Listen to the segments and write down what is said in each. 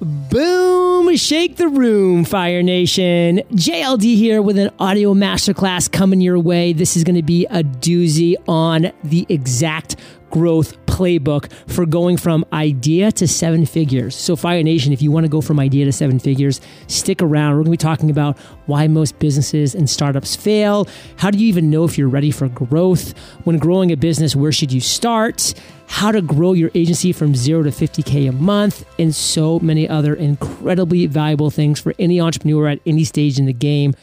Boom! Shake the room, Fire Nation. JLD here with an audio masterclass coming your way. This is going to be a doozy on the exact growth playbook for going from idea to seven figures. So, Fire Nation, if you want to go from idea to seven figures, stick around. We're going to be talking about why most businesses and startups fail. How do you even know if you're ready for growth? When growing a business, where should you start? How to grow your agency from zero to 50K a month, and so many other incredibly valuable things for any entrepreneur at any stage in the game.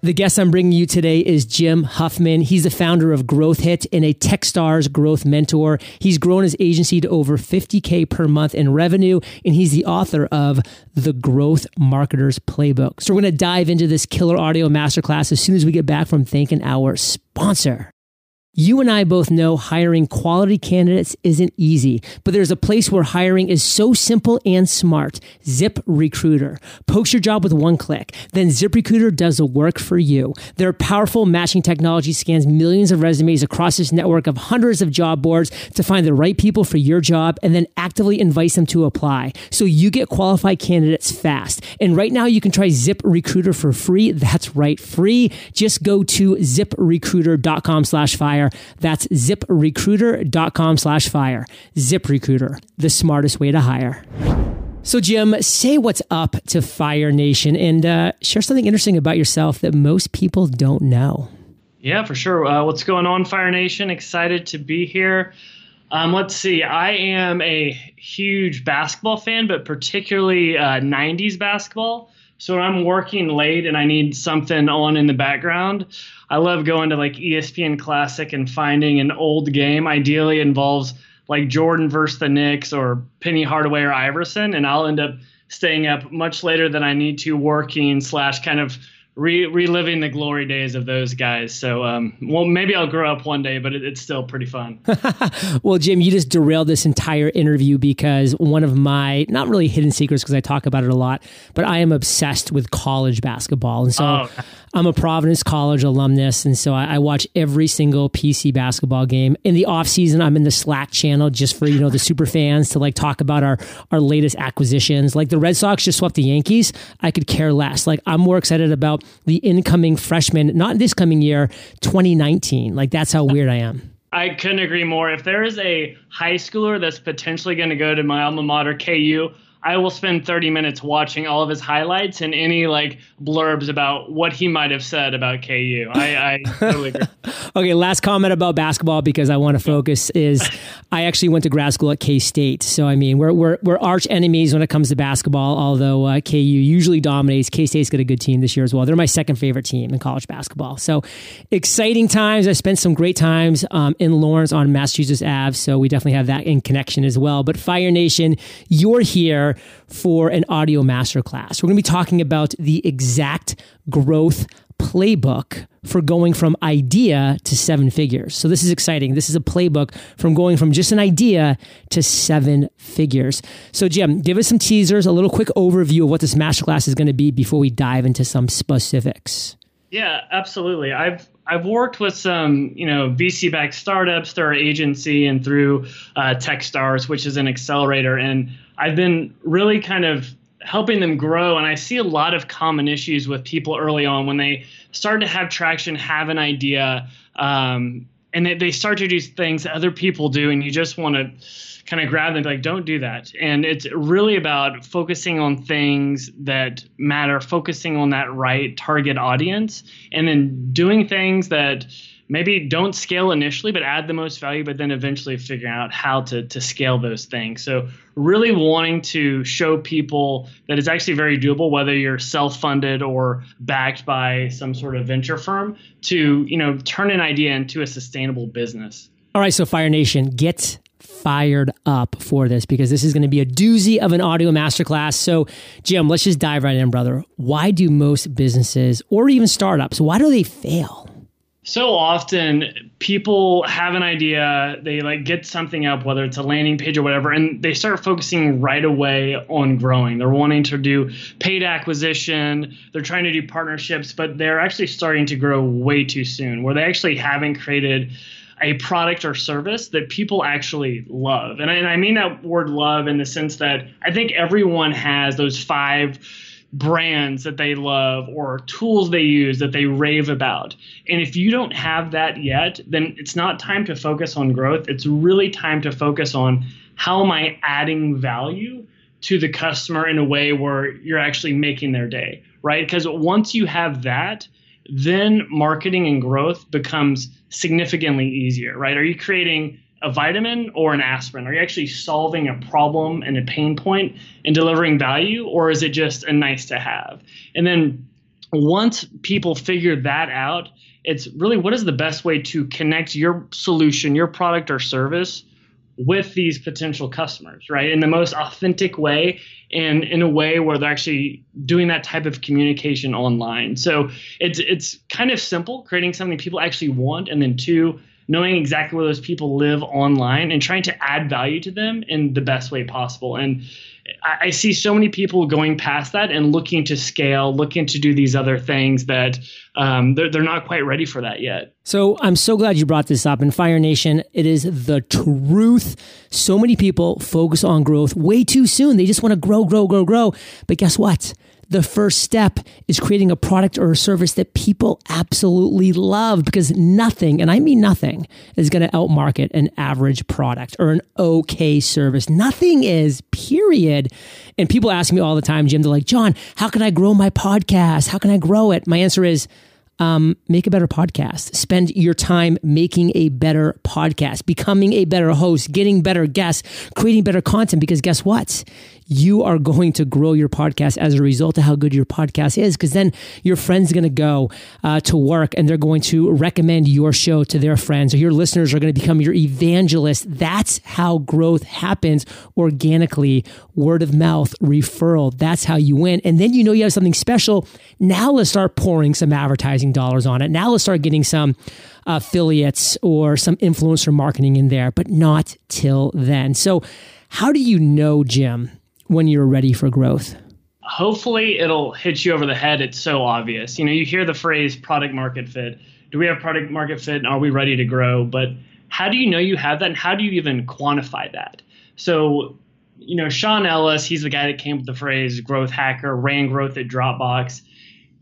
The guest I'm bringing you today is Jim Huffman. He's the founder of GrowthHit and a Techstars growth mentor. He's grown his agency to over 50K per month in revenue, and he's the author of The Growth Marketer's Playbook. So we're going to dive into this killer audio masterclass as soon as we get back from thanking our sponsor. You and I both know hiring quality candidates isn't easy, but there's a place where hiring is so simple and smart. ZipRecruiter. Post your job with one click. Then ZipRecruiter does the work for you. Their powerful matching technology scans millions of resumes across this network of hundreds of job boards to find the right people for your job and then actively invites them to apply. So you get qualified candidates fast. And right now you can try ZipRecruiter for free. That's right, free. Just go to ziprecruiter.com slash fire that's ziprecruiter.com slash fire. ZipRecruiter, the smartest way to hire. So, Jim, say what's up to Fire Nation and uh, share something interesting about yourself that most people don't know. Yeah, for sure. Uh, what's going on, Fire Nation? Excited to be here. Um, let's see. I am a huge basketball fan, but particularly uh, 90s basketball. So when I'm working late and I need something on in the background, I love going to like ESPN Classic and finding an old game. Ideally involves like Jordan versus the Knicks or Penny Hardaway or Iverson, and I'll end up staying up much later than I need to working slash kind of re- reliving the glory days of those guys. So, um, well, maybe I'll grow up one day, but it, it's still pretty fun. well, Jim, you just derailed this entire interview because one of my not really hidden secrets because I talk about it a lot, but I am obsessed with college basketball, and so oh. I'm a Providence College alumnus, and so I, I, watch every single PC basketball game. In the off season, I'm in the Slack channel just for you know the super fans to like talk about our our latest acquisitions. Like the Red Sox just swept the Yankees. I could care less. Like I'm more excited about the incoming freshman, not this coming year, 2019. Like that's how weird I am. I couldn't agree more. If there is a high schooler that's potentially going to go to my alma mater, KU, I will spend 30 minutes watching all of his highlights and any like blurbs about what he might have said about KU. I, I totally agree. okay, last comment about basketball because I want to focus is I actually went to grad school at K State, so I mean we're we're we're arch enemies when it comes to basketball. Although uh, KU usually dominates, K State's got a good team this year as well. They're my second favorite team in college basketball. So exciting times. I spent some great times um, in Lawrence on Massachusetts Ave, so we definitely have that in connection as well. But Fire Nation, you're here for an audio masterclass. We're going to be talking about the exact growth playbook for going from idea to seven figures. So this is exciting. This is a playbook from going from just an idea to seven figures. So Jim, give us some teasers, a little quick overview of what this masterclass is going to be before we dive into some specifics. Yeah, absolutely. I've I've worked with some, you know, VC-backed startups through our agency and through uh, TechStars, which is an accelerator, and I've been really kind of helping them grow. And I see a lot of common issues with people early on when they start to have traction, have an idea, um, and they, they start to do things that other people do, and you just want to kind of grab them like don't do that. And it's really about focusing on things that matter focusing on that right target audience and then doing things that maybe don't scale initially but add the most value but then eventually figuring out how to, to scale those things so really wanting to show people that it's actually very doable whether you're self-funded or backed by some sort of venture firm to you know turn an idea into a sustainable business all right so fire nation get fired up for this because this is going to be a doozy of an audio masterclass. So, Jim, let's just dive right in, brother. Why do most businesses or even startups, why do they fail? So often people have an idea, they like get something up, whether it's a landing page or whatever, and they start focusing right away on growing. They're wanting to do paid acquisition, they're trying to do partnerships, but they're actually starting to grow way too soon, where they actually haven't created a product or service that people actually love. And I, and I mean that word love in the sense that I think everyone has those five brands that they love or tools they use that they rave about. And if you don't have that yet, then it's not time to focus on growth. It's really time to focus on how am I adding value to the customer in a way where you're actually making their day, right? Because once you have that, then marketing and growth becomes significantly easier, right? Are you creating a vitamin or an aspirin? Are you actually solving a problem and a pain point and delivering value, or is it just a nice to have? And then once people figure that out, it's really what is the best way to connect your solution, your product or service with these potential customers, right? In the most authentic way and in a way where they're actually doing that type of communication online. So it's it's kind of simple, creating something people actually want, and then two, knowing exactly where those people live online and trying to add value to them in the best way possible. And I, I see so many people going past that and looking to scale, looking to do these other things that um, they're, they're not quite ready for that yet. So I'm so glad you brought this up. In Fire Nation, it is the truth. So many people focus on growth way too soon. They just want to grow, grow, grow, grow. But guess what? The first step is creating a product or a service that people absolutely love because nothing, and I mean nothing, is going to outmarket an average product or an okay service. Nothing is, period. And people ask me all the time, Jim, they're like, John, how can I grow my podcast? How can I grow it? My answer is, um, make a better podcast. Spend your time making a better podcast, becoming a better host, getting better guests, creating better content. Because guess what? You are going to grow your podcast as a result of how good your podcast is. Because then your friend's are going to go uh, to work and they're going to recommend your show to their friends, or your listeners are going to become your evangelists. That's how growth happens organically, word of mouth, referral. That's how you win. And then you know you have something special. Now let's start pouring some advertising dollars on it. Now let's start getting some affiliates or some influencer marketing in there, but not till then. So, how do you know, Jim, when you're ready for growth? Hopefully, it'll hit you over the head. It's so obvious. You know, you hear the phrase product market fit. Do we have product market fit? And are we ready to grow? But how do you know you have that? And how do you even quantify that? So, you know, Sean Ellis, he's the guy that came with the phrase growth hacker, ran growth at Dropbox.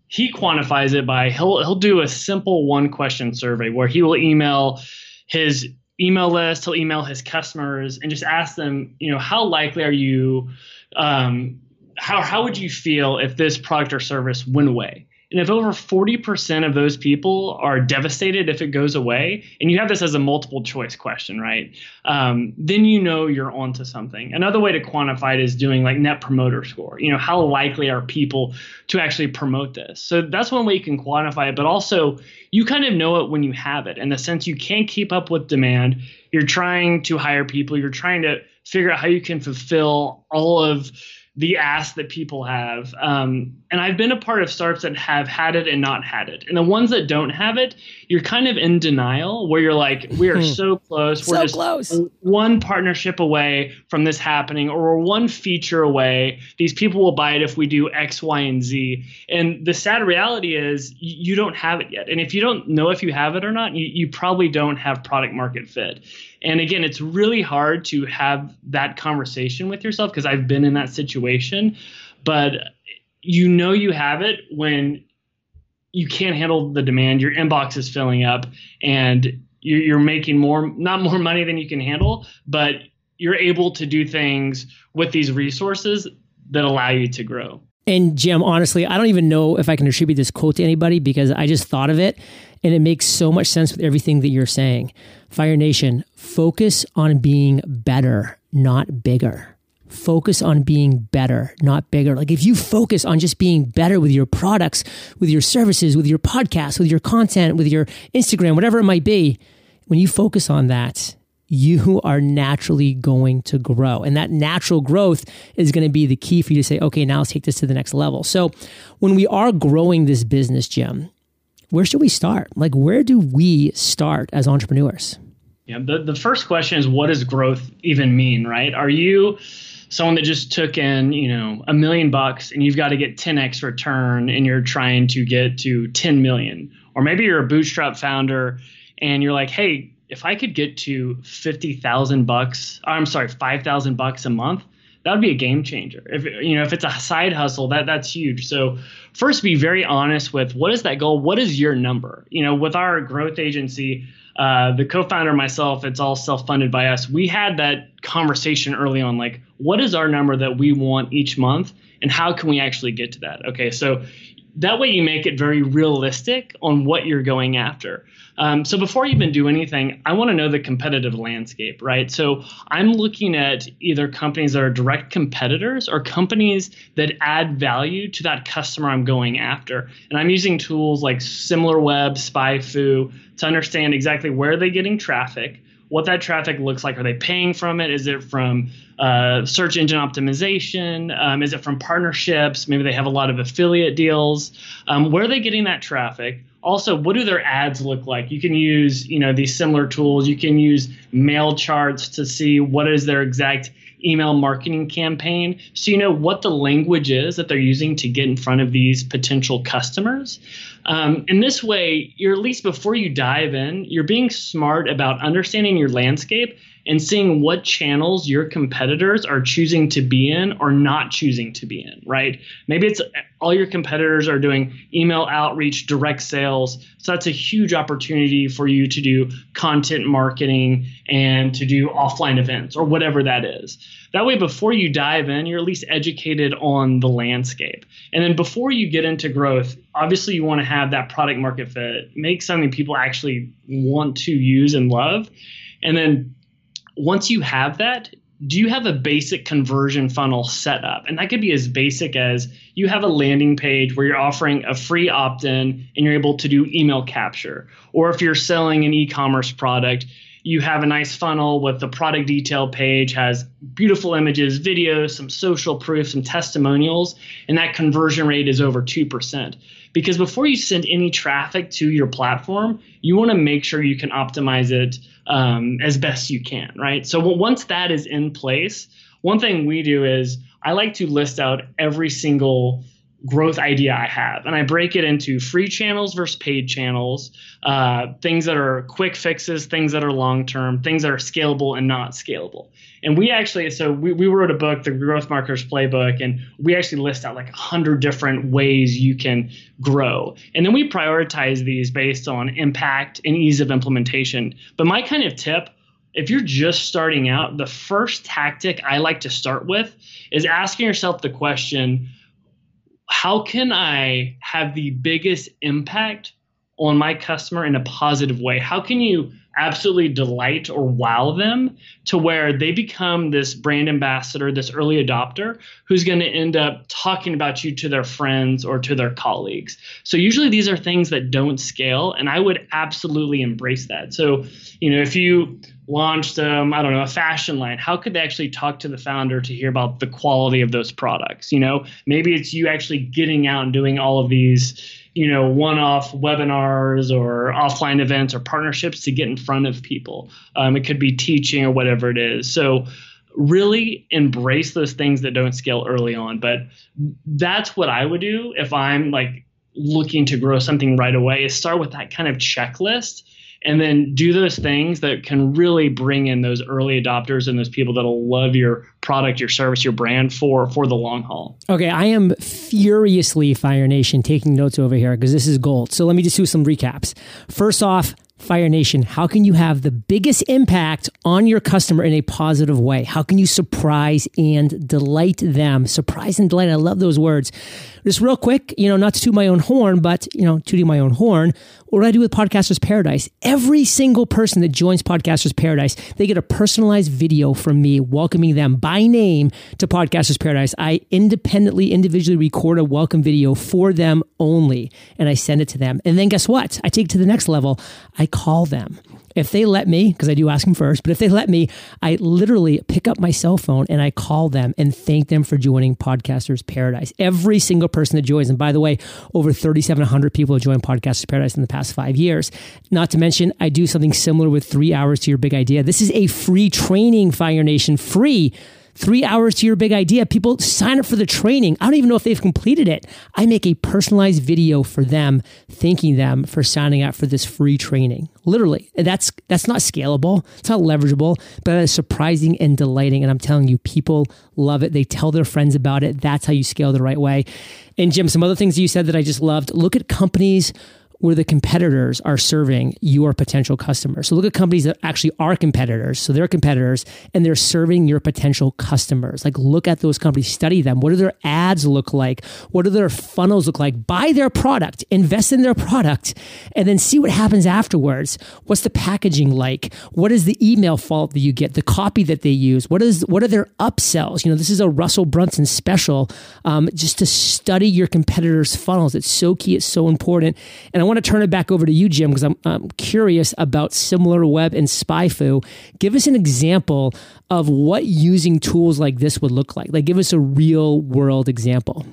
He quantifies it by he'll he'll do a simple one question survey where he will email his email list, he'll email his customers and just ask them, you know, how likely are you um, how how would you feel if this product or service went away? And if over 40% of those people are devastated if it goes away, and you have this as a multiple choice question, right? Um, then you know you're onto something. Another way to quantify it is doing like net promoter score. You know, how likely are people to actually promote this? So that's one way you can quantify it, but also you kind of know it when you have it in the sense you can't keep up with demand. You're trying to hire people, you're trying to figure out how you can fulfill all of the ask that people have. Um, and I've been a part of startups that have had it and not had it. And the ones that don't have it, you're kind of in denial where you're like, we are so close. We're so just close. one partnership away from this happening, or we're one feature away. These people will buy it if we do X, Y, and Z. And the sad reality is you don't have it yet. And if you don't know if you have it or not, you, you probably don't have product market fit. And again, it's really hard to have that conversation with yourself because I've been in that situation. But you know you have it when you can't handle the demand, your inbox is filling up, and you're making more, not more money than you can handle, but you're able to do things with these resources that allow you to grow. And Jim, honestly, I don't even know if I can attribute this quote to anybody because I just thought of it and it makes so much sense with everything that you're saying. Fire Nation, focus on being better, not bigger. Focus on being better, not bigger. Like if you focus on just being better with your products, with your services, with your podcast, with your content, with your Instagram, whatever it might be, when you focus on that, you are naturally going to grow. And that natural growth is going to be the key for you to say, okay, now let's take this to the next level. So when we are growing this business, Jim, where should we start? Like, where do we start as entrepreneurs? Yeah, the, the first question is what does growth even mean, right? Are you someone that just took in, you know, a million bucks and you've got to get 10x return and you're trying to get to 10 million? Or maybe you're a bootstrap founder and you're like, hey, if I could get to 50,000 bucks, I'm sorry, 5,000 bucks a month, that would be a game changer. If you know, if it's a side hustle, that that's huge. So first, be very honest with what is that goal. What is your number? You know, with our growth agency, uh, the co-founder myself, it's all self-funded by us. We had that conversation early on, like, what is our number that we want each month, and how can we actually get to that? Okay, so that way you make it very realistic on what you're going after. Um, so before you even do anything, I want to know the competitive landscape, right? So I'm looking at either companies that are direct competitors or companies that add value to that customer I'm going after. And I'm using tools like SimilarWeb, SpyFu to understand exactly where they're getting traffic, what that traffic looks like. Are they paying from it? Is it from uh, search engine optimization? Um, is it from partnerships? Maybe they have a lot of affiliate deals. Um, where are they getting that traffic? also what do their ads look like you can use you know these similar tools you can use MailCharts to see what is their exact email marketing campaign so you know what the language is that they're using to get in front of these potential customers um, in this way you're at least before you dive in you're being smart about understanding your landscape and seeing what channels your competitors are choosing to be in or not choosing to be in, right? Maybe it's all your competitors are doing email outreach, direct sales. So that's a huge opportunity for you to do content marketing and to do offline events or whatever that is. That way, before you dive in, you're at least educated on the landscape. And then before you get into growth, obviously you want to have that product market fit, make something people actually want to use and love. And then once you have that, do you have a basic conversion funnel set up? And that could be as basic as you have a landing page where you're offering a free opt in and you're able to do email capture. Or if you're selling an e commerce product, you have a nice funnel with the product detail page, has beautiful images, videos, some social proof, some testimonials, and that conversion rate is over 2%. Because before you send any traffic to your platform, you want to make sure you can optimize it um, as best you can, right? So once that is in place, one thing we do is I like to list out every single growth idea I have. And I break it into free channels versus paid channels, uh, things that are quick fixes, things that are long term, things that are scalable and not scalable. And we actually, so we, we wrote a book, the Growth Marketers Playbook, and we actually list out like a hundred different ways you can grow. And then we prioritize these based on impact and ease of implementation. But my kind of tip if you're just starting out, the first tactic I like to start with is asking yourself the question how can I have the biggest impact on my customer in a positive way? How can you absolutely delight or wow them to where they become this brand ambassador, this early adopter who's going to end up talking about you to their friends or to their colleagues. So usually these are things that don't scale and I would absolutely embrace that. So, you know, if you launched um, i don't know a fashion line how could they actually talk to the founder to hear about the quality of those products you know maybe it's you actually getting out and doing all of these you know one-off webinars or offline events or partnerships to get in front of people. Um, it could be teaching or whatever it is. So really embrace those things that don't scale early on. But that's what i would do if i'm like looking to grow something right away is start with that kind of checklist and then do those things that can really bring in those early adopters and those people that'll love your product, your service, your brand for for the long haul. Okay, I am furiously Fire Nation taking notes over here because this is gold. So let me just do some recaps. First off, Fire Nation, how can you have the biggest impact on your customer in a positive way? How can you surprise and delight them? Surprise and delight. I love those words. Just real quick, you know, not to toot my own horn, but, you know, tooting my own horn. What I do with Podcasters Paradise? Every single person that joins Podcasters Paradise, they get a personalized video from me welcoming them by name to Podcasters Paradise. I independently, individually record a welcome video for them only, and I send it to them. And then guess what? I take it to the next level. I call them. If they let me, because I do ask them first, but if they let me, I literally pick up my cell phone and I call them and thank them for joining Podcasters Paradise. Every single person that joins. And by the way, over 3,700 people have joined Podcasters Paradise in the past five years. Not to mention, I do something similar with three hours to your big idea. This is a free training, Fire Nation, free three hours to your big idea. People sign up for the training. I don't even know if they've completed it. I make a personalized video for them, thanking them for signing up for this free training. Literally, that's that's not scalable. It's not leverageable, but it's surprising and delighting. And I'm telling you, people love it. They tell their friends about it. That's how you scale the right way. And Jim, some other things you said that I just loved. Look at companies where the competitors are serving your potential customers. So look at companies that actually are competitors. So they're competitors and they're serving your potential customers. Like look at those companies, study them. What do their ads look like? What do their funnels look like? Buy their product, invest in their product, and then see what happens afterwards. What's the packaging like? What is the email fault that you get? The copy that they use? What is what are their upsells? You know, this is a Russell Brunson special. Um, just to study your competitors' funnels. It's so key. It's so important. And I want to turn it back over to you, Jim, because I'm, I'm curious about SimilarWeb and SpyFu. Give us an example of what using tools like this would look like. Like, give us a real world example.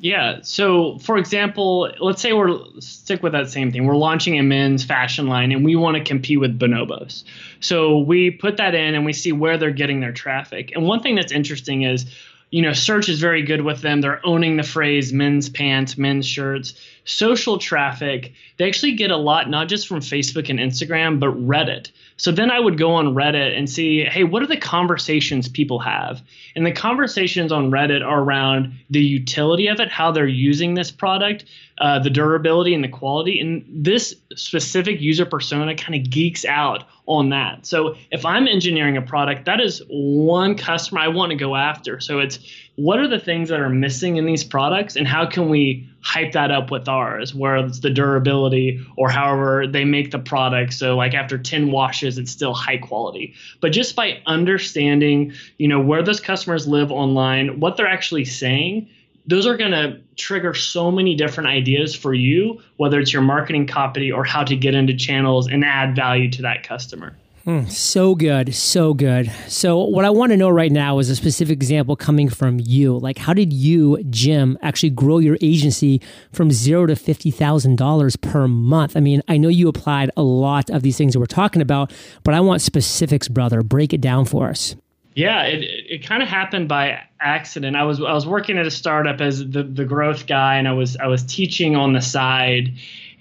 Yeah. So, for example, let's say we're stick with that same thing. We're launching a men's fashion line, and we want to compete with Bonobos. So we put that in, and we see where they're getting their traffic. And one thing that's interesting is you know, search is very good with them. They're owning the phrase men's pants, men's shirts. Social traffic, they actually get a lot, not just from Facebook and Instagram, but Reddit. So then I would go on Reddit and see, hey, what are the conversations people have? And the conversations on Reddit are around the utility of it, how they're using this product, uh, the durability and the quality. And this specific user persona kind of geeks out on that. So if I'm engineering a product, that is one customer I want to go after. So it's what are the things that are missing in these products and how can we hype that up with ours, where it's the durability or however they make the product. So like after 10 washes, it's still high quality. But just by understanding, you know, where those customers live online, what they're actually saying, those are going to trigger so many different ideas for you, whether it's your marketing copy or how to get into channels and add value to that customer. Mm, so good, so good. So, what I want to know right now is a specific example coming from you. Like, how did you, Jim, actually grow your agency from zero to fifty thousand dollars per month? I mean, I know you applied a lot of these things that we're talking about, but I want specifics, brother. Break it down for us. Yeah, it it kind of happened by accident. I was I was working at a startup as the the growth guy, and I was I was teaching on the side,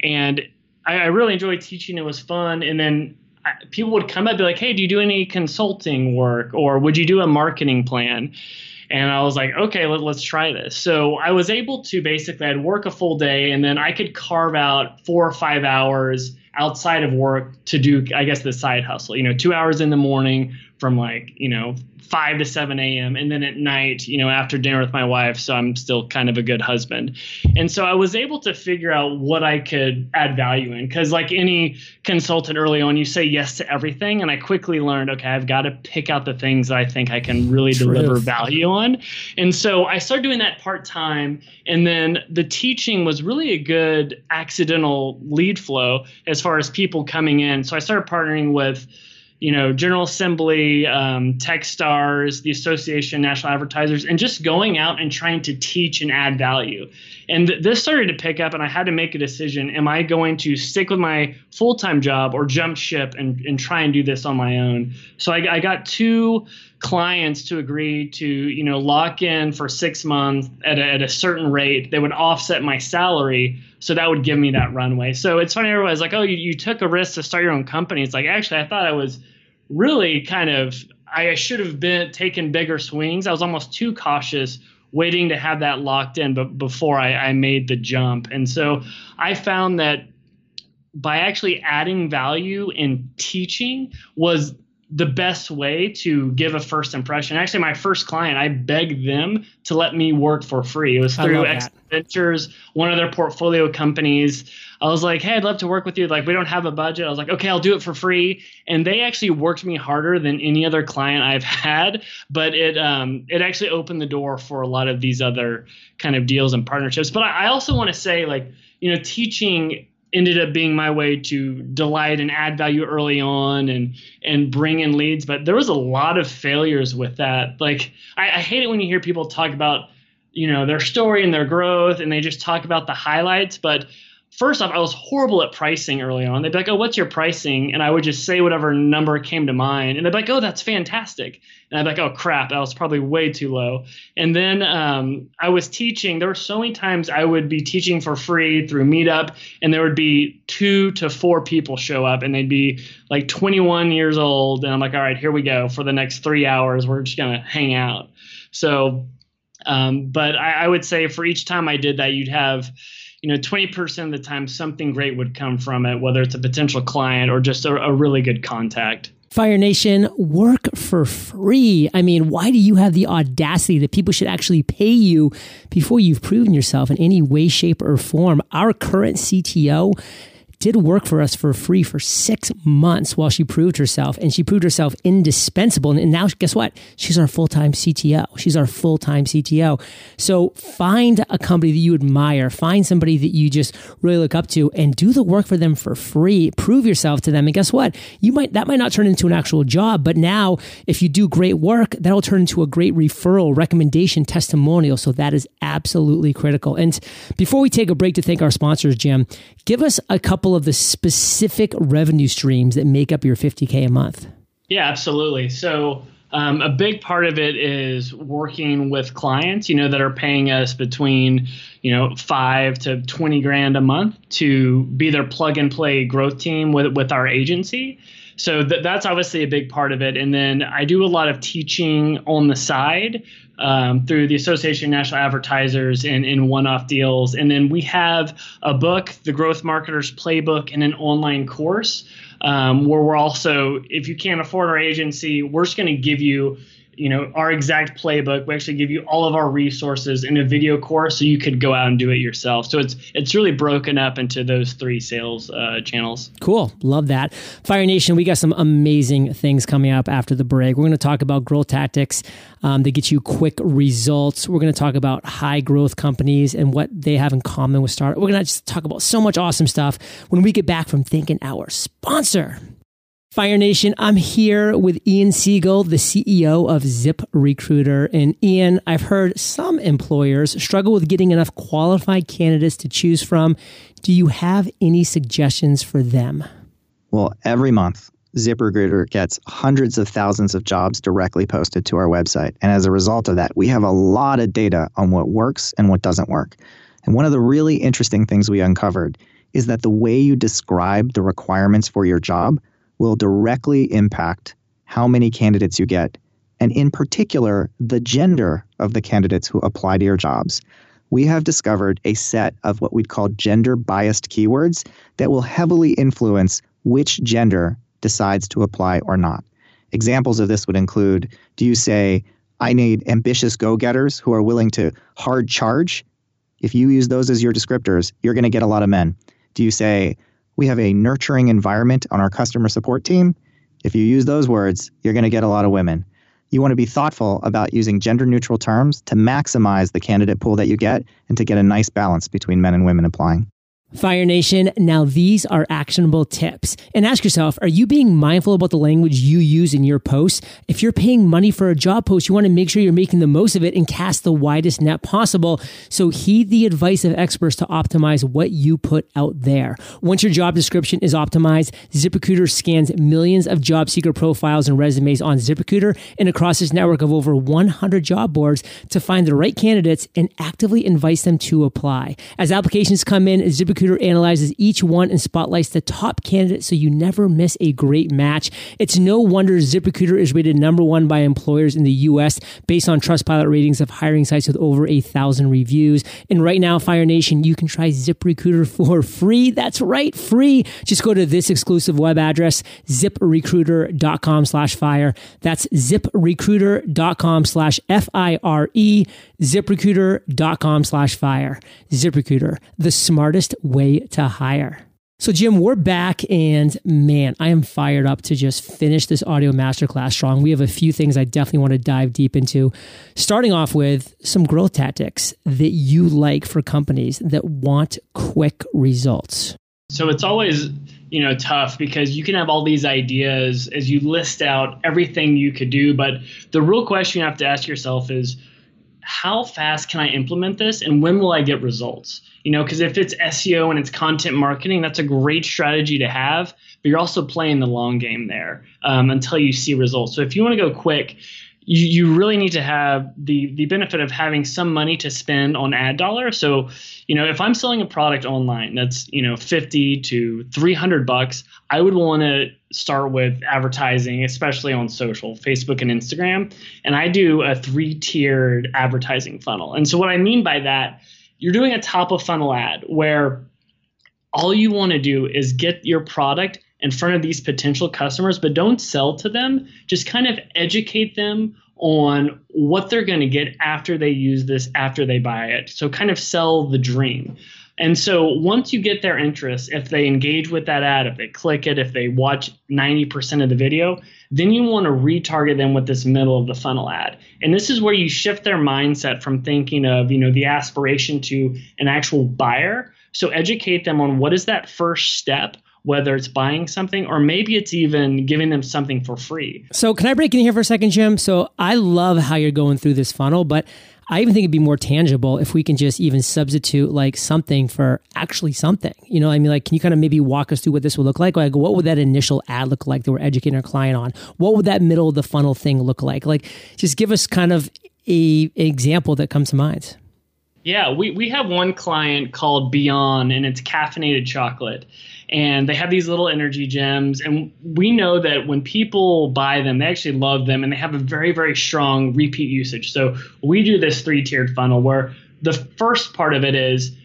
and I, I really enjoyed teaching. It was fun, and then I, people would come up and be like, "Hey, do you do any consulting work, or would you do a marketing plan?" And I was like, okay, let, us try this. So I was able to basically, I'd work a full day and then I could carve out four or five hours outside of work to do, I guess, the side hustle. You know, two hours in the morning from like, you know, 5 to 7 a.m. and then at night, you know, after dinner with my wife. So I'm still kind of a good husband. And so I was able to figure out what I could add value in. Cause like any consultant early on, you say yes to everything. And I quickly learned, okay, I've got to pick out the things that I think I can really Truth. deliver value on. And so I started doing that part time. And then the teaching was really a good accidental lead flow as far as people coming in. So I started partnering with you know, General Assembly, um, Techstars, the Association National Advertisers, and just going out and trying to teach and add value. And th- this started to pick up, and I had to make a decision: Am I going to stick with my full time job or jump ship and, and try and do this on my own? So I, I got two clients to agree to, you know, lock in for six months at a, at a certain rate. They would offset my salary so that would give me that runway. So it's funny, everyone's like, oh, you, you took a risk to start your own company. It's like, actually, I thought I was really kind of, I should have been taken bigger swings. I was almost too cautious waiting to have that locked in but before I, I made the jump. And so I found that by actually adding value in teaching was the best way to give a first impression. Actually, my first client, I begged them to let me work for free. It was through X Ventures, one of their portfolio companies. I was like, "Hey, I'd love to work with you. Like, we don't have a budget." I was like, "Okay, I'll do it for free." And they actually worked me harder than any other client I've had, but it um, it actually opened the door for a lot of these other kind of deals and partnerships. But I, I also want to say, like, you know, teaching ended up being my way to delight and add value early on and and bring in leads but there was a lot of failures with that like I, I, hate it when you hear people talk about you know their story and their growth and they just talk about the highlights but first off, I was horrible at pricing early on. They'd be like, "Oh, what's your pricing?" And I would just say whatever number came to mind, and they'd be like, "Oh, that's fantastic." And I'd be like, "Oh, crap, that was probably way too low." And then um, I was teaching. There were so many times I would be teaching for free through Meetup, and there would be two to four people show up, and they'd be like 21 years old, and I'm like, "All right, here we go for the next three hours. We're just gonna hang out." So, um, but I, I would say for each time I did that, you'd have you know 20% of the time something great would come from it whether it's a potential client or just a, a really good contact Fire Nation, work for free. I mean, why do you have the audacity that people should actually pay you before you've proven yourself in any way, shape, or form? Our current CTO did work for us for free for six months while she proved herself and she proved herself indispensable. And now, guess what? She's our full time CTO. She's our full time CTO. So find a company that you admire, find somebody that you just really look up to and do the work for them for free. Prove yourself to them. And guess what? You might, that might not turn into an actual job, but now if you do great work, that'll turn into a great referral, recommendation, testimonial. So that is absolutely critical. And before we take a break to thank our sponsors, Jim, give us a couple couple of the specific revenue streams that make up your 50K a month? Yeah, absolutely. So, um, a big part of it is working with clients, you know, that are paying us between, you know, five to 20 grand a month to be their plug and play growth team with, with our agency. So th- that's obviously a big part of it. And then I do a lot of teaching on the side um, through the Association of National Advertisers in, in one off deals. And then we have a book, The Growth Marketers Playbook, and an online course um, where we're also, if you can't afford our agency, we're just going to give you you know our exact playbook. We actually give you all of our resources in a video course so you could go out and do it yourself. So it's it's really broken up into those three sales uh, channels. Cool. Love that. Fire nation we got some amazing things coming up after the break. We're going to talk about growth tactics um, that get you quick results. We're going to talk about high growth companies and what they have in common with startup. We're going to just talk about so much awesome stuff. When we get back from thinking our sponsor Fire Nation, I'm here with Ian Siegel, the CEO of Zip Recruiter. And Ian, I've heard some employers struggle with getting enough qualified candidates to choose from. Do you have any suggestions for them? Well, every month, ZipRecruiter gets hundreds of thousands of jobs directly posted to our website. And as a result of that, we have a lot of data on what works and what doesn't work. And one of the really interesting things we uncovered is that the way you describe the requirements for your job will directly impact how many candidates you get, and in particular, the gender of the candidates who apply to your jobs. We have discovered a set of what we'd call gender biased keywords that will heavily influence which gender decides to apply or not. Examples of this would include do you say, I need ambitious go getters who are willing to hard charge? If you use those as your descriptors, you're going to get a lot of men. Do you say, we have a nurturing environment on our customer support team. If you use those words, you're going to get a lot of women. You want to be thoughtful about using gender neutral terms to maximize the candidate pool that you get and to get a nice balance between men and women applying. Fire Nation, now these are actionable tips. And ask yourself, are you being mindful about the language you use in your posts? If you're paying money for a job post, you want to make sure you're making the most of it and cast the widest net possible. So heed the advice of experts to optimize what you put out there. Once your job description is optimized, ZipRecruiter scans millions of job seeker profiles and resumes on ZipRecruiter and across its network of over 100 job boards to find the right candidates and actively invites them to apply. As applications come in, ZipRecruiter ZipRecruiter analyzes each one and spotlights the top candidate so you never miss a great match. It's no wonder ZipRecruiter is rated number one by employers in the US based on Trustpilot ratings of hiring sites with over a thousand reviews. And right now, Fire Nation, you can try ZipRecruiter for free. That's right, free. Just go to this exclusive web address, ziprecruiter.com slash fire. That's ziprecruiter.com slash F-I-R-E, ziprecruiter.com slash fire. ZipRecruiter, the smartest way to hire. So, Jim, we're back, and man, I am fired up to just finish this audio masterclass strong. We have a few things I definitely want to dive deep into. Starting off with some growth tactics that you like for companies that want quick results. So, it's always you know tough because you can have all these ideas as you list out everything you could do but the real question you have to ask yourself is how fast can I implement this and when will I get results? You know, because if it's SEO and it's content marketing, that's a great strategy to have, but you're also playing the long game there um, until you see results. So if you want to go quick, you, you really need to have the the benefit of having some money to spend on ad dollars. So, you know, if I'm selling a product online that's, you know, 50 to 300 bucks, I would want to start with advertising, especially on social, Facebook and Instagram. And I do a three-tiered advertising funnel. And so what I mean by that, you're doing a top of funnel ad where all you want to do is get your product in front of these potential customers, but don't sell to them. Just kind of educate them on what they're going to get after they use this, after they buy it. So, kind of sell the dream. And so, once you get their interest, if they engage with that ad, if they click it, if they watch 90% of the video, then you want to retarget them with this middle of the funnel ad. And this is where you shift their mindset from thinking of, you know, the aspiration to an actual buyer. So educate them on what is that first step whether it's buying something or maybe it's even giving them something for free. So, can I break in here for a second, Jim? So, I love how you're going through this funnel, but I even think it'd be more tangible if we can just even substitute like something for actually something. You know, I mean, like, can you kind of maybe walk us through what this would look like? Like, what would that initial ad look like that we're educating our client on? What would that middle of the funnel thing look like? Like, just give us kind of a an example that comes to mind. Yeah, we, we have one client called Beyond, and it's caffeinated chocolate and they have these little energy gems and we know that when people buy them they actually love them and they have a very very strong repeat usage so we do this three tiered funnel where the first part of it is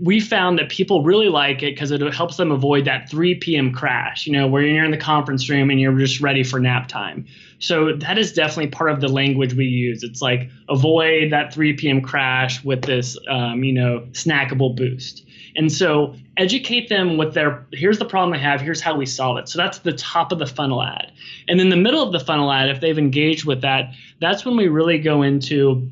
we found that people really like it because it helps them avoid that 3 p.m. crash, you know, where you're in the conference room and you're just ready for nap time. So that is definitely part of the language we use. It's like avoid that 3 p.m. crash with this, um, you know, snackable boost. And so educate them with their here's the problem I have, here's how we solve it. So that's the top of the funnel ad. And then the middle of the funnel ad, if they've engaged with that, that's when we really go into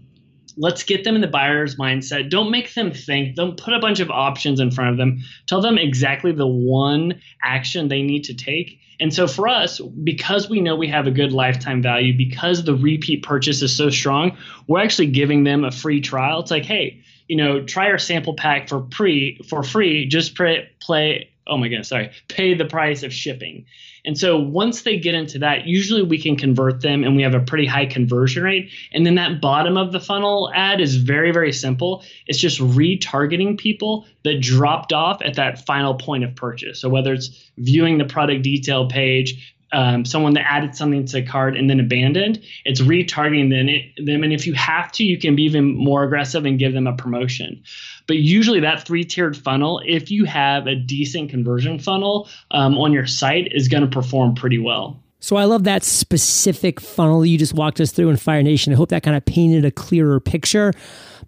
let's get them in the buyer's mindset. Don't make them think. Don't put a bunch of options in front of them. Tell them exactly the one action they need to take. And so for us, because we know we have a good lifetime value, because the repeat purchase is so strong, we're actually giving them a free trial. It's like, hey, you know, try our sample pack for pre for free. Just play, play. Oh my goodness, sorry. Pay the price of shipping. And so once they get into that, usually we can convert them, and we have a pretty high conversion rate. And then that bottom of the funnel ad is very very simple. It's just retargeting people that dropped off at that final point of purchase. So whether it's viewing the product detail page, um, someone that added something to cart and then abandoned, it's retargeting them, it, them. And if you have to, you can be even more aggressive and give them a promotion. But usually, that three tiered funnel, if you have a decent conversion funnel um, on your site, is going to perform pretty well. So I love that specific funnel you just walked us through in Fire Nation. I hope that kind of painted a clearer picture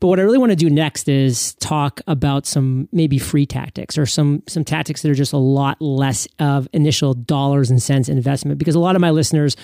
but what I really want to do next is talk about some maybe free tactics or some some tactics that are just a lot less of initial dollars and cents investment because a lot of my listeners,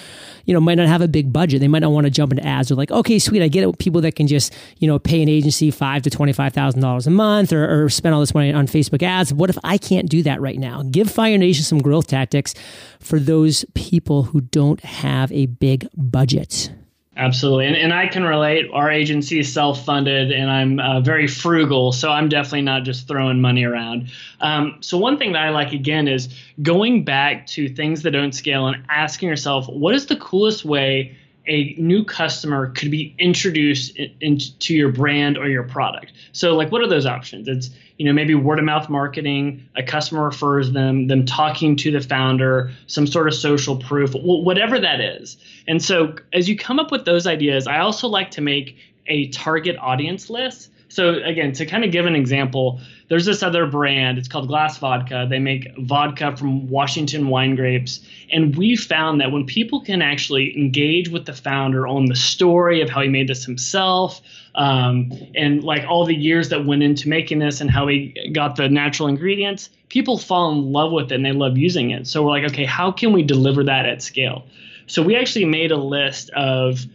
you know, might not have a big budget. They might not want to jump into ads. They're like, okay, sweet, I get it. People that can just you know pay an agency five to twenty five thousand dollars a month or, or spend all this money on Facebook ads. What if I can't do that right now? Give Fire Nation some growth tactics for those people who don't have a big budget. Absolutely. And, and I can relate. Our agency is self funded and I'm uh, very frugal. So I'm definitely not just throwing money around. Um, so, one thing that I like again is going back to things that don't scale and asking yourself, what is the coolest way a new customer could be introduced into your brand or your product. So like what are those options? It's you know maybe word of mouth marketing, a customer refers them, them talking to the founder, some sort of social proof, whatever that is. And so as you come up with those ideas, I also like to make a target audience list. So again, to kind of give an example, there's this other brand. It's called Glass Vodka. They make vodka from Washington wine grapes. And we found that when people can actually engage with the founder on the story of how he made this himself, um, and like all the years that went into making this and how he got the natural ingredients, people fall in love with it and they love using it. So we're like, okay, how can we deliver that at scale? So we actually made a list of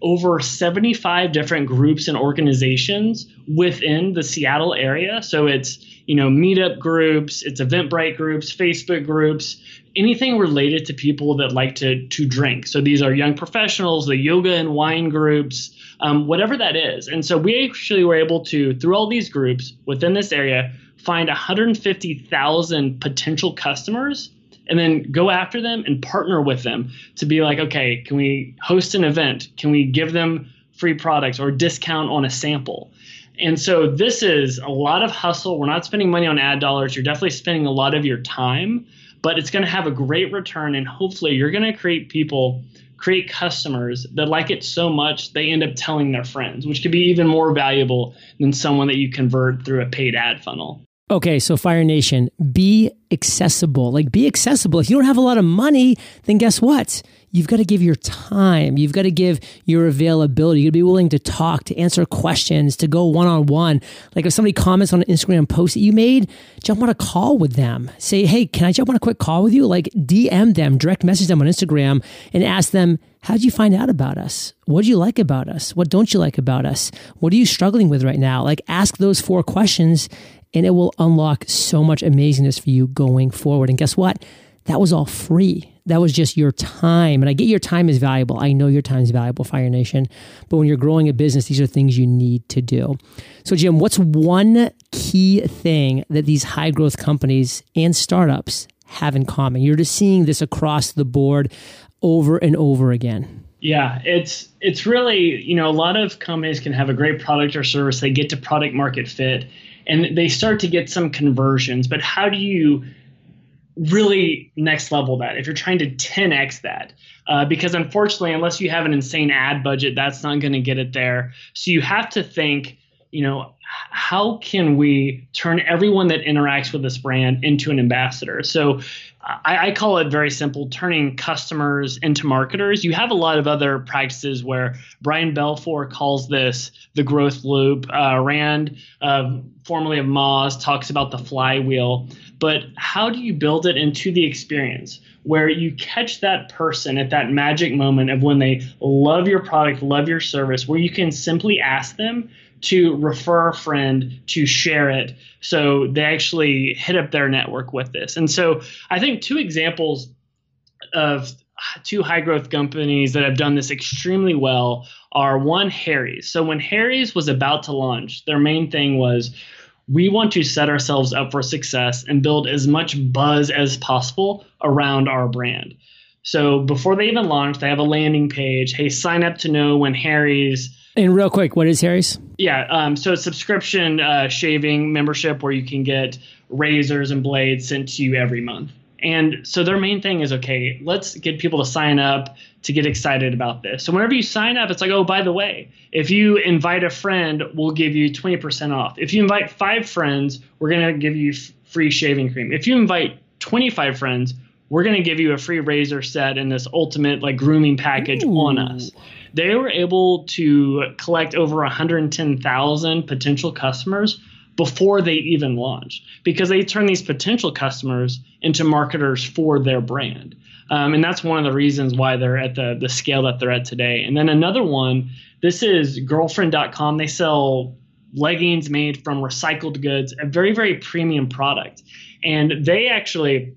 over 75 different groups and organizations within the Seattle area. So it's, you know, meetup groups, it's Eventbrite groups, Facebook groups, anything related to people that like to to drink. So these are young professionals, the yoga and wine groups, um, whatever that is. And so we actually were able to, through all these groups within this area, find 150,000 potential customers and then go after them and partner with them to be like, okay, can we host an event? Can we give them free products or discount on a sample? And so this is a lot of hustle. We're not spending money on ad dollars. You're definitely spending a lot of your time, but it's going to have a great return. And hopefully, you're going to create people, create customers that like it so much they end up telling their friends, which could be even more valuable than someone that you convert through a paid ad funnel. Okay, so Fire Nation, be accessible. Like, be accessible. If you don't have a lot of money, then guess what? You've got to give your time. You've got to give your availability. You've got to be willing to talk, to answer questions, to go one on one. Like, if somebody comments on an Instagram post that you made, jump on a call with them. Say, hey, can I jump on a quick call with you? Like, DM them, direct message them on Instagram, and ask them, How'd you find out about us? What do you like about us? What don't you like about us? What are you struggling with right now? Like, ask those four questions and it will unlock so much amazingness for you going forward. And guess what? That was all free. That was just your time. And I get your time is valuable. I know your time is valuable, Fire Nation. But when you're growing a business, these are things you need to do. So, Jim, what's one key thing that these high growth companies and startups have in common? You're just seeing this across the board over and over again. Yeah, it's it's really, you know, a lot of companies can have a great product or service, they get to product market fit and they start to get some conversions. But how do you really next level that if you're trying to 10x that? Uh, because unfortunately, unless you have an insane ad budget, that's not going to get it there. So you have to think, you know, how can we turn everyone that interacts with this brand into an ambassador? So I, I, call it very simple turning customers into marketers. You have a lot of other practices where Brian Balfour calls this the growth loop. Uh, Rand, uh, formerly of Moz, talks about the flywheel. But how do you build it into the experience where you catch that person at that magic moment of when they love your product, love your service, where you can simply ask them to refer a friend to share it so they actually hit up their network with this and so i think two examples of two high growth companies that have done this extremely well are one harry's so when harry's was about to launch their main thing was we want to set ourselves up for success and build as much buzz as possible around our brand so before they even launch they have a landing page hey sign up to know when harry's and real quick, what is Harry's? Yeah, um, so subscription uh, shaving membership where you can get razors and blades sent to you every month. And so their main thing is okay, let's get people to sign up to get excited about this. So whenever you sign up, it's like, oh, by the way, if you invite a friend, we'll give you 20% off. If you invite five friends, we're going to give you f- free shaving cream. If you invite 25 friends, we're going to give you a free razor set and this ultimate like grooming package Ooh. on us they were able to collect over 110,000 potential customers before they even launch because they turn these potential customers into marketers for their brand. Um, and that's one of the reasons why they're at the, the scale that they're at today. And then another one, this is girlfriend.com. They sell leggings made from recycled goods, a very, very premium product. And they actually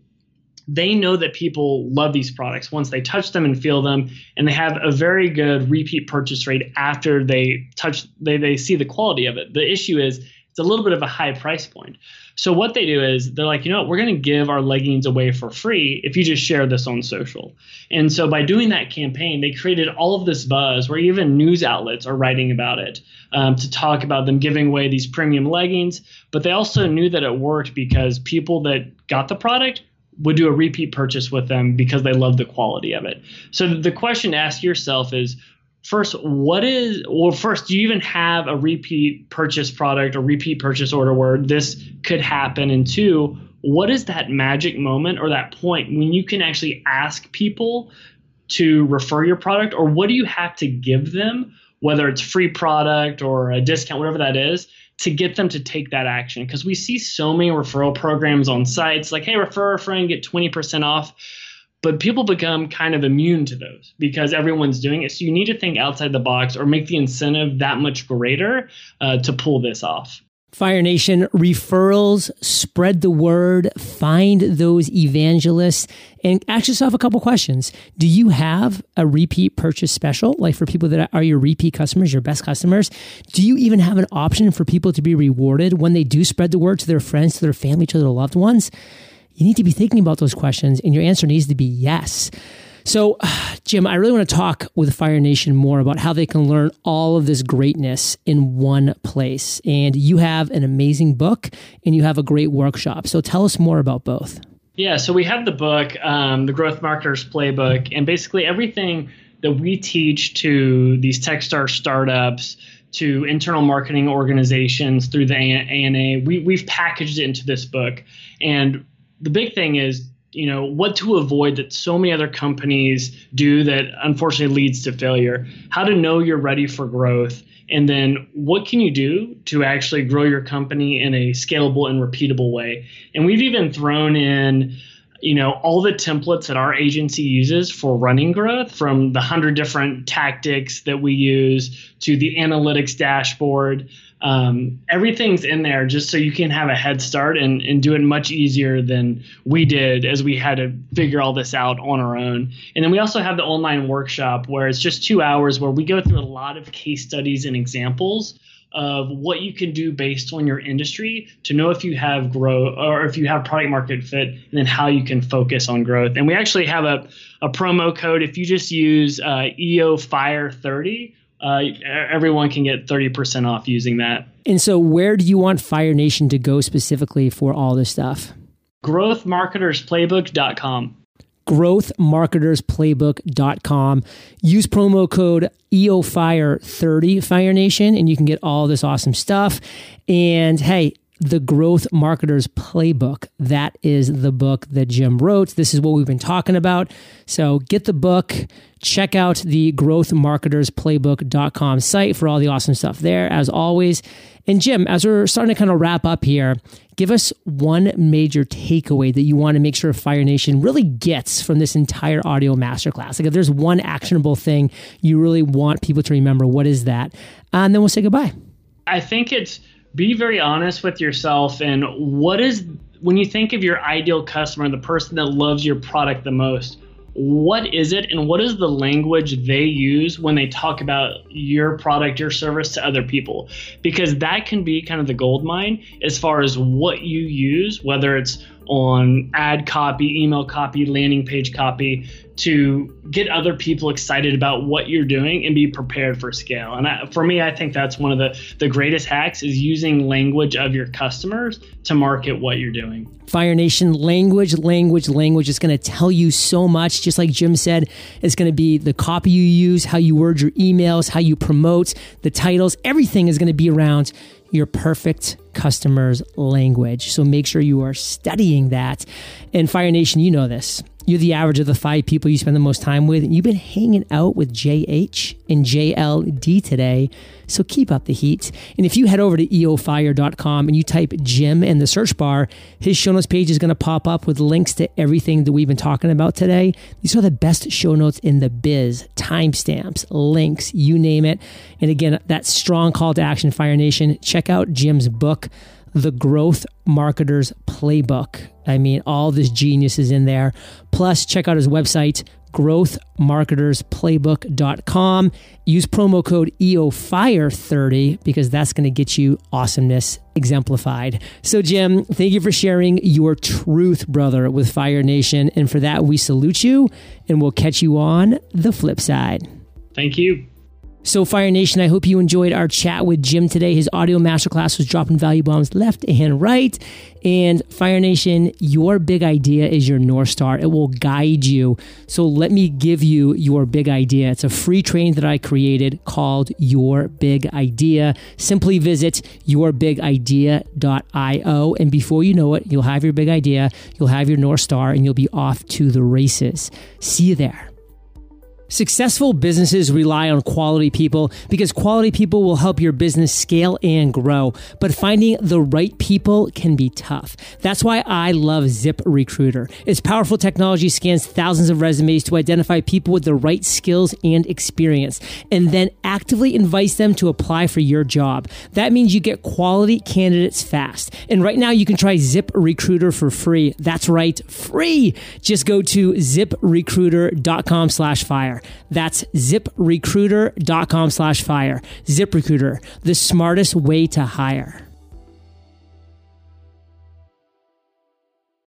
they know that people love these products once they touch them and feel them and they have a very good repeat purchase rate after they touch they, they see the quality of it the issue is it's a little bit of a high price point. So what they do is they're like you know what? We're going to give our leggings away for free if you just share this on social. And so by doing that campaign they created all of this buzz where even news outlets are writing about it um, to talk about them giving away these premium leggings. But they also knew that it worked because people that got the product would do a repeat purchase with them because they love the quality of it. So the question to ask yourself is first, what is, well, first, do you even have a repeat purchase product or repeat purchase order where this could happen? And two, what is that magic moment or that point when you can actually ask people to refer your product? Or what do you have to give them, whether it's free product or a discount, whatever that is, to get them to take that action? Because we see so many referral programs on sites like hey refer a friend get 20% off but people become kind of immune to those because everyone's doing it so you need to think outside the box or make the incentive that much greater uh, to pull this off Fire Nation referrals, spread the word, find those evangelists, and ask yourself a couple questions. Do you have a repeat purchase special? Like for people that are your repeat customers, your best customers? Do you even have an option for people to be rewarded when they do spread the word to their friends, to their family, to their loved ones? You need to be thinking about those questions, and your answer needs to be yes. So, Jim, I really want to talk with Fire Nation more about how they can learn all of this greatness in one place. And you have an amazing book and you have a great workshop. So, tell us more about both. Yeah, so we have the book, um, The Growth Marketers Playbook, and basically everything that we teach to these Techstar startups, to internal marketing organizations through the ANA, we, we've packaged it into this book. And the big thing is you know what to avoid that so many other companies do that unfortunately leads to failure. How to know you're ready for growth and then what can you do to actually grow your company in a scalable and repeatable way. And we've even thrown in you know all the templates that our agency uses for running growth from the 100 different tactics that we use to the analytics dashboard um, everything's in there just so you can have a head start and, and do it much easier than we did as we had to figure all this out on our own. And then we also have the online workshop where it's just two hours where we go through a lot of case studies and examples of what you can do based on your industry to know if you have growth or if you have product market fit and then how you can focus on growth. And we actually have a, a promo code if you just use uh, EO Fire 30 uh, everyone can get 30% off using that. And so, where do you want Fire Nation to go specifically for all this stuff? Growthmarketersplaybook.com. Growthmarketersplaybook.com. Use promo code EOFire30 Fire Nation, and you can get all this awesome stuff. And hey, the Growth Marketers Playbook. That is the book that Jim wrote. This is what we've been talking about. So get the book, check out the growthmarketersplaybook.com site for all the awesome stuff there, as always. And Jim, as we're starting to kind of wrap up here, give us one major takeaway that you want to make sure Fire Nation really gets from this entire audio masterclass. Like if there's one actionable thing you really want people to remember, what is that? And then we'll say goodbye. I think it's be very honest with yourself and what is when you think of your ideal customer the person that loves your product the most what is it and what is the language they use when they talk about your product your service to other people? Because that can be kind of the gold mine as far as what you use whether it's on ad copy email copy landing page copy to get other people excited about what you're doing and be prepared for scale. And I, for me, I think that's one of the, the greatest hacks is using language of your customers to market what you're doing. Fire Nation, language, language, language is going to tell you so much. Just like Jim said, it's going to be the copy you use, how you word your emails, how you promote, the titles, everything is going to be around your perfect customer's language. So make sure you are studying that. And Fire Nation, you know this. You're the average of the five people you spend the most time with, and you've been hanging out with JH and JLD today. So keep up the heat. And if you head over to eofire.com and you type Jim in the search bar, his show notes page is going to pop up with links to everything that we've been talking about today. These are the best show notes in the biz, timestamps, links, you name it. And again, that strong call to action, Fire Nation. Check out Jim's book the Growth Marketers Playbook. I mean, all this genius is in there. Plus, check out his website, growthmarketersplaybook.com. Use promo code EOFIRE30 because that's going to get you awesomeness exemplified. So, Jim, thank you for sharing your truth, brother, with Fire Nation. And for that, we salute you and we'll catch you on the flip side. Thank you. So, Fire Nation, I hope you enjoyed our chat with Jim today. His audio masterclass was dropping value bombs left and right. And Fire Nation, your big idea is your North Star. It will guide you. So, let me give you your big idea. It's a free training that I created called Your Big Idea. Simply visit yourbigidea.io. And before you know it, you'll have your big idea, you'll have your North Star, and you'll be off to the races. See you there. Successful businesses rely on quality people because quality people will help your business scale and grow. But finding the right people can be tough. That's why I love ZipRecruiter. Its powerful technology scans thousands of resumes to identify people with the right skills and experience and then actively invites them to apply for your job. That means you get quality candidates fast. And right now you can try ZipRecruiter for free. That's right, free. Just go to ziprecruiter.com slash That's ziprecruiter.com slash fire. ZipRecruiter, the smartest way to hire.